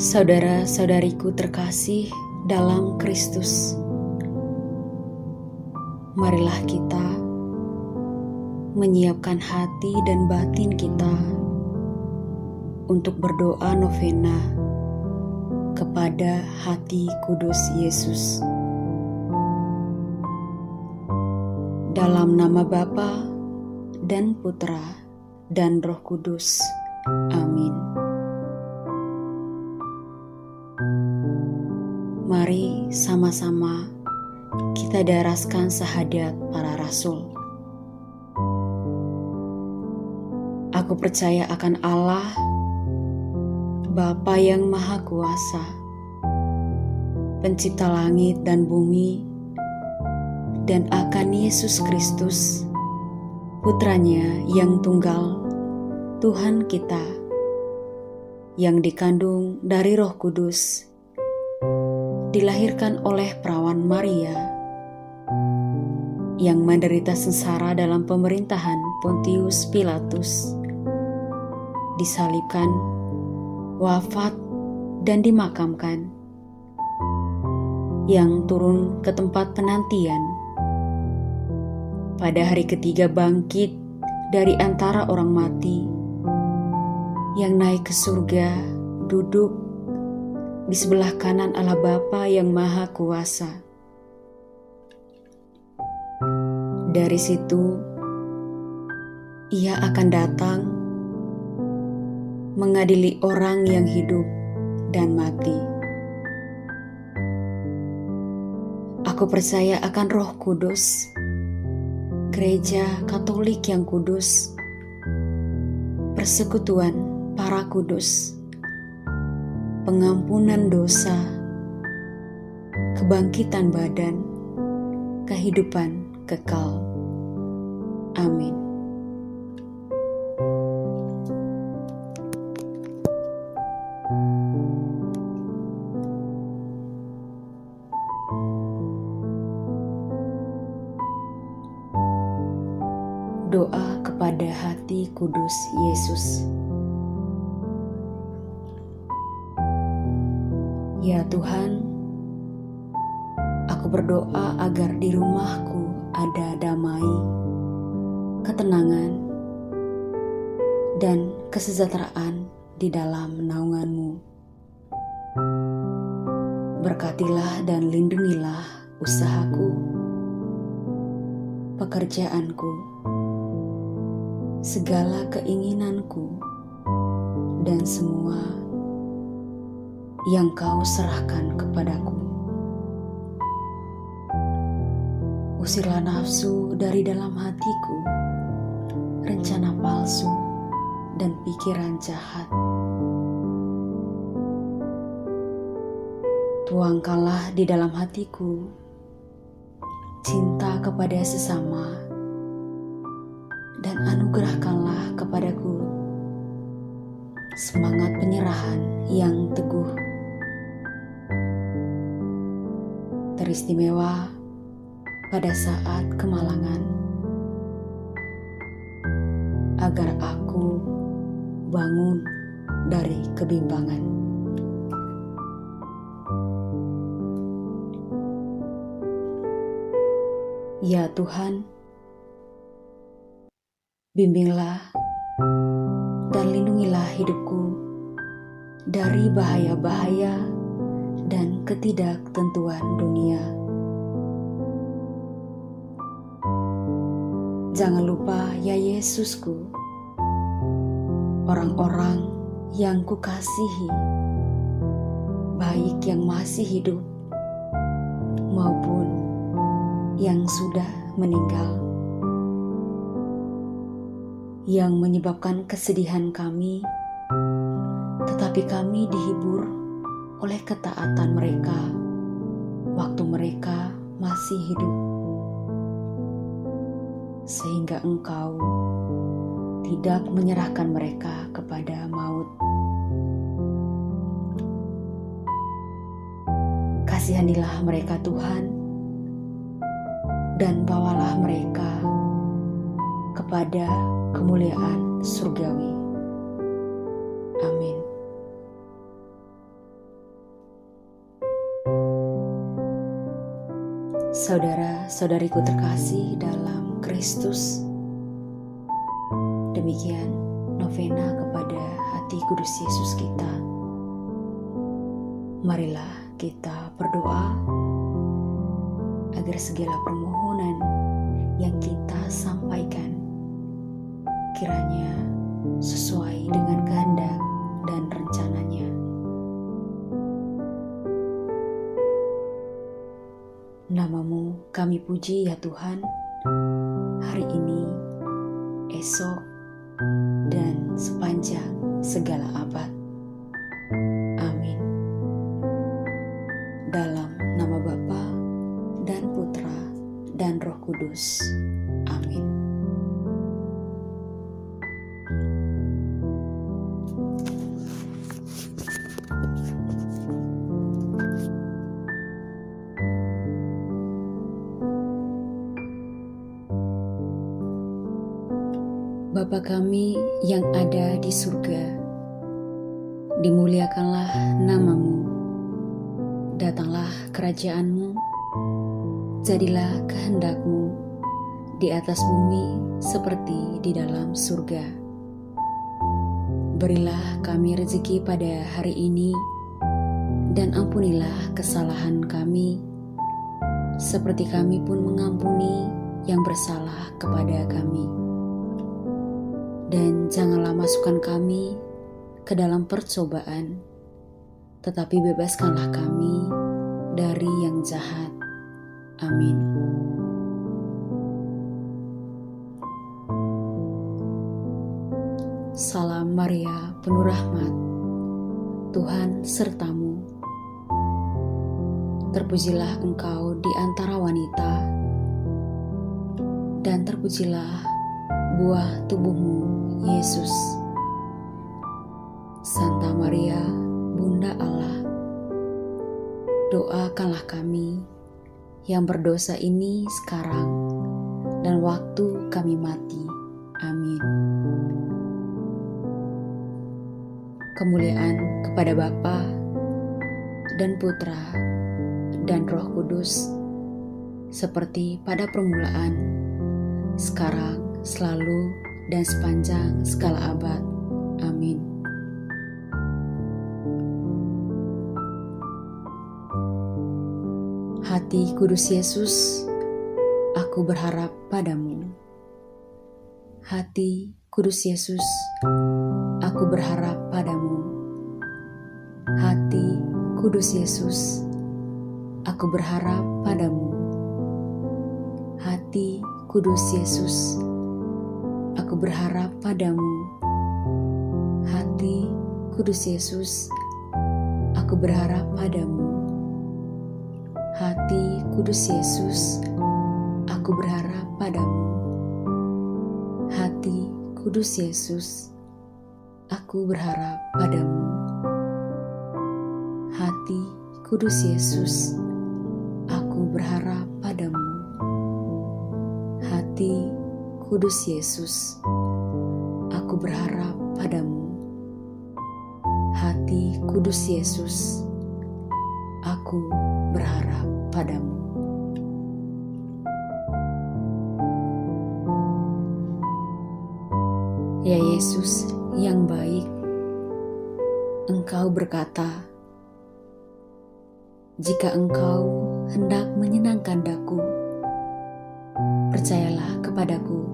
Saudara-saudariku terkasih dalam Kristus, marilah kita menyiapkan hati dan batin kita untuk berdoa novena kepada hati kudus Yesus. Dalam nama Bapa dan Putra dan Roh Kudus. Amin. Mari sama-sama kita daraskan sahadat para rasul. Aku percaya akan Allah, Bapa yang Maha Kuasa, Pencipta langit dan bumi, dan akan Yesus Kristus, Putranya yang tunggal, Tuhan kita, yang dikandung dari Roh Kudus, dilahirkan oleh perawan Maria, yang menderita sengsara dalam pemerintahan Pontius Pilatus, disalibkan, wafat, dan dimakamkan, yang turun ke tempat penantian. Pada hari ketiga bangkit dari antara orang mati, yang naik ke surga, duduk di sebelah kanan Allah Bapa yang Maha Kuasa. Dari situ, Ia akan datang mengadili orang yang hidup dan mati. Aku percaya akan Roh Kudus Gereja Katolik yang kudus, persekutuan para kudus, pengampunan dosa, kebangkitan badan, kehidupan kekal. Amin. Doa kepada hati kudus Yesus. Ya Tuhan, aku berdoa agar di rumahku ada damai, ketenangan, dan kesejahteraan di dalam naunganmu. Berkatilah dan lindungilah usahaku, pekerjaanku, segala keinginanku dan semua yang kau serahkan kepadaku. Usirlah nafsu dari dalam hatiku, rencana palsu dan pikiran jahat. Tuangkanlah di dalam hatiku cinta kepada sesama dan anugerahkanlah kepadaku semangat penyerahan yang Teristimewa pada saat kemalangan, agar aku bangun dari kebimbangan. Ya Tuhan, Bimbinglah dan lindungilah hidupku dari bahaya-bahaya dan ketidaktentuan dunia. Jangan lupa, ya Yesusku, orang-orang yang kukasihi, baik yang masih hidup maupun yang sudah meninggal yang menyebabkan kesedihan kami, tetapi kami dihibur oleh ketaatan mereka waktu mereka masih hidup, sehingga Engkau tidak menyerahkan mereka kepada maut. Kasihanilah mereka, Tuhan, dan bawalah mereka kepada kemuliaan surgawi. Saudara-saudariku terkasih dalam Kristus, demikian novena kepada hati kudus Yesus kita. Marilah kita berdoa agar segala permohonan yang kita sampaikan kiranya sesuai dengan kehendak dan rencananya. Namamu kami puji ya Tuhan, hari ini, esok, dan sepanjang segala abad. Amin. Dalam nama Bapa dan Putra dan Roh Kudus. Bapa kami yang ada di surga, dimuliakanlah namamu, datanglah kerajaanmu, jadilah kehendakmu di atas bumi seperti di dalam surga. Berilah kami rezeki pada hari ini, dan ampunilah kesalahan kami, seperti kami pun mengampuni yang bersalah kepada kami dan janganlah masukkan kami ke dalam percobaan, tetapi bebaskanlah kami dari yang jahat. Amin. Salam Maria, penuh rahmat, Tuhan sertamu. Terpujilah engkau di antara wanita, dan terpujilah buah tubuhmu, Yesus. Santa Maria, Bunda Allah, doakanlah kami yang berdosa ini sekarang dan waktu kami mati. Amin. Kemuliaan kepada Bapa dan Putra dan Roh Kudus, seperti pada permulaan, sekarang, selalu, dan sepanjang segala abad. Amin. Hati kudus Yesus, aku berharap padamu. Hati kudus Yesus, aku berharap padamu. Hati kudus Yesus, aku berharap padamu. Hati kudus Yesus, aku berharap padamu. Hati kudus Yesus, aku berharap padamu. Hati kudus Yesus, aku berharap padamu. Hati kudus Yesus, aku berharap padamu. Hati kudus Yesus, aku berharap Kudus Yesus, aku berharap padamu. Hati Kudus Yesus, aku berharap padamu. Ya Yesus yang baik, Engkau berkata, "Jika Engkau hendak menyenangkan daku, percayalah kepadaku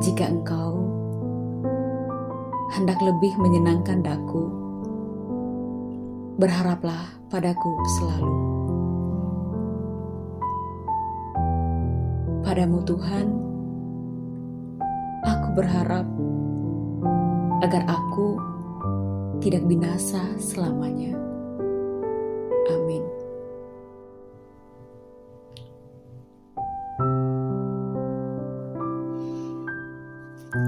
jika engkau hendak lebih menyenangkan daku, berharaplah padaku selalu. Padamu Tuhan, aku berharap agar aku tidak binasa selamanya. Novena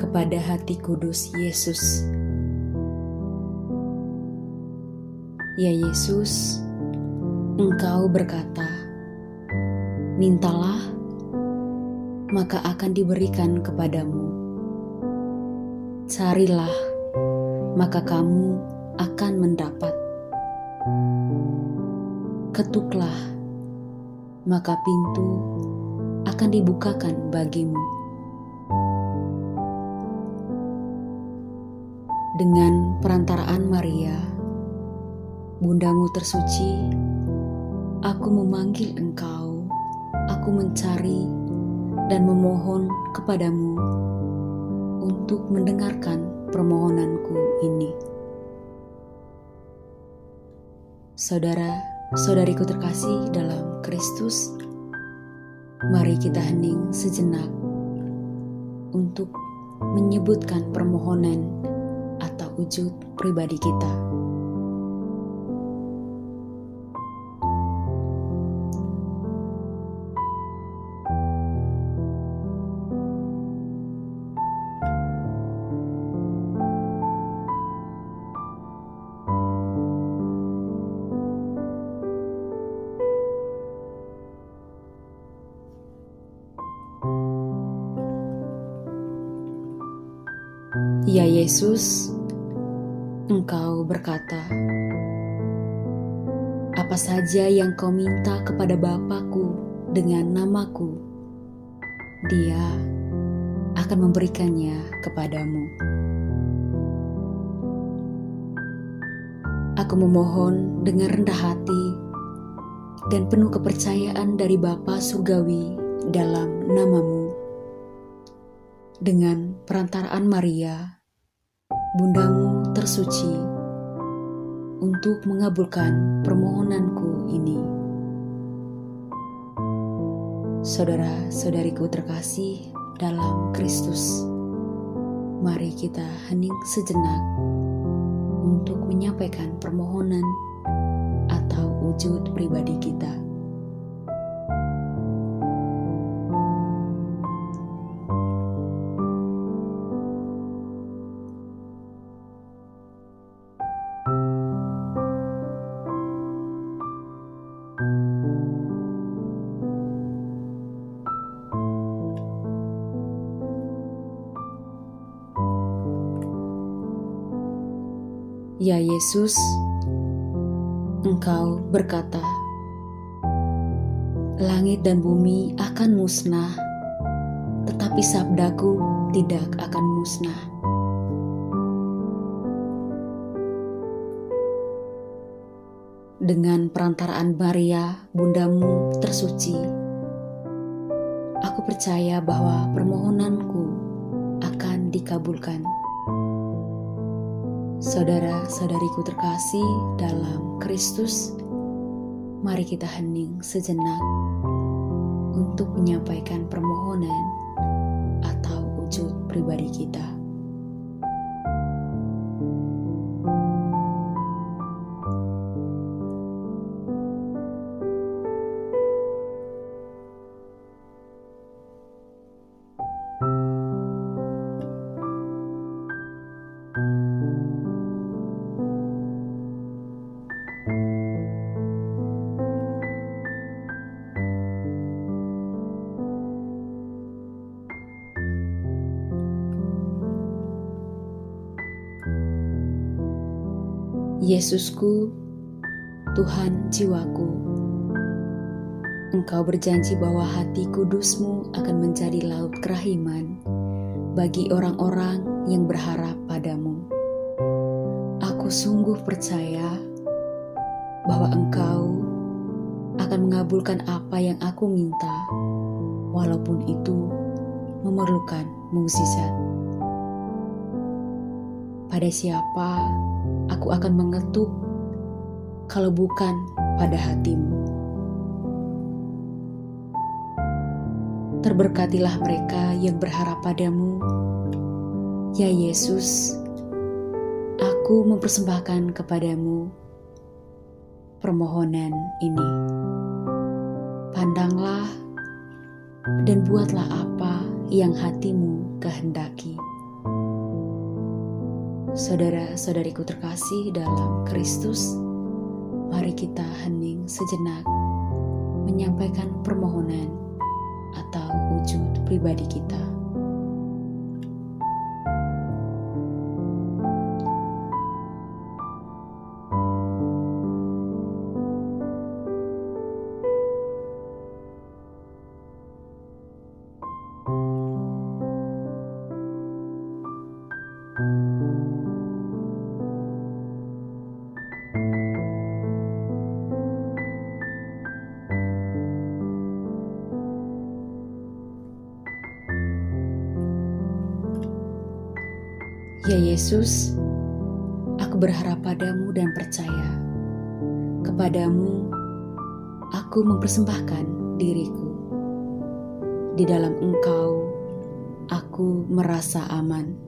kepada Hati Kudus Yesus. Ya Yesus, Engkau berkata, Mintalah, maka akan diberikan kepadamu. Carilah, maka kamu akan mendapat. Ketuklah, maka pintu akan dibukakan bagimu. Dengan perantaraan Maria, bundamu tersuci, aku memanggil engkau, aku mencari dan memohon kepadamu untuk mendengarkan permohonanku ini. Saudara, saudariku terkasih dalam Kristus, mari kita hening sejenak untuk menyebutkan permohonan atau wujud pribadi kita. Ya Yesus, Engkau berkata, "Apa saja yang kau minta kepada Bapakku dengan namaku, Dia akan memberikannya kepadamu." Aku memohon dengan rendah hati dan penuh kepercayaan dari Bapa Surgawi dalam namamu. Dengan perantaraan Maria, bundamu tersuci untuk mengabulkan permohonanku ini. Saudara-saudariku terkasih dalam Kristus, mari kita hening sejenak untuk menyampaikan permohonan atau wujud pribadi kita. Ya Yesus, Engkau berkata, "Langit dan bumi akan musnah, tetapi sabdaku tidak akan musnah." Dengan perantaraan Maria, bundamu tersuci, aku percaya bahwa permohonanku akan dikabulkan. Saudara-saudariku terkasih dalam Kristus, mari kita hening sejenak untuk menyampaikan permohonan atau wujud pribadi kita. Yesusku, Tuhan jiwaku, Engkau berjanji bahwa hati kudusmu akan menjadi laut kerahiman bagi orang-orang yang berharap padamu. Aku sungguh percaya bahwa Engkau akan mengabulkan apa yang aku minta, walaupun itu memerlukan mukjizat. Pada siapa aku akan mengetuk kalau bukan pada hatimu. Terberkatilah mereka yang berharap padamu, ya Yesus. Aku mempersembahkan kepadamu permohonan ini. Pandanglah dan buatlah apa yang hatimu kehendaki. Saudara-saudariku terkasih dalam Kristus, mari kita hening sejenak menyampaikan permohonan atau wujud pribadi kita. Ya Yesus, aku berharap padamu dan percaya. Kepadamu, aku mempersembahkan diriku. Di dalam engkau, aku merasa aman.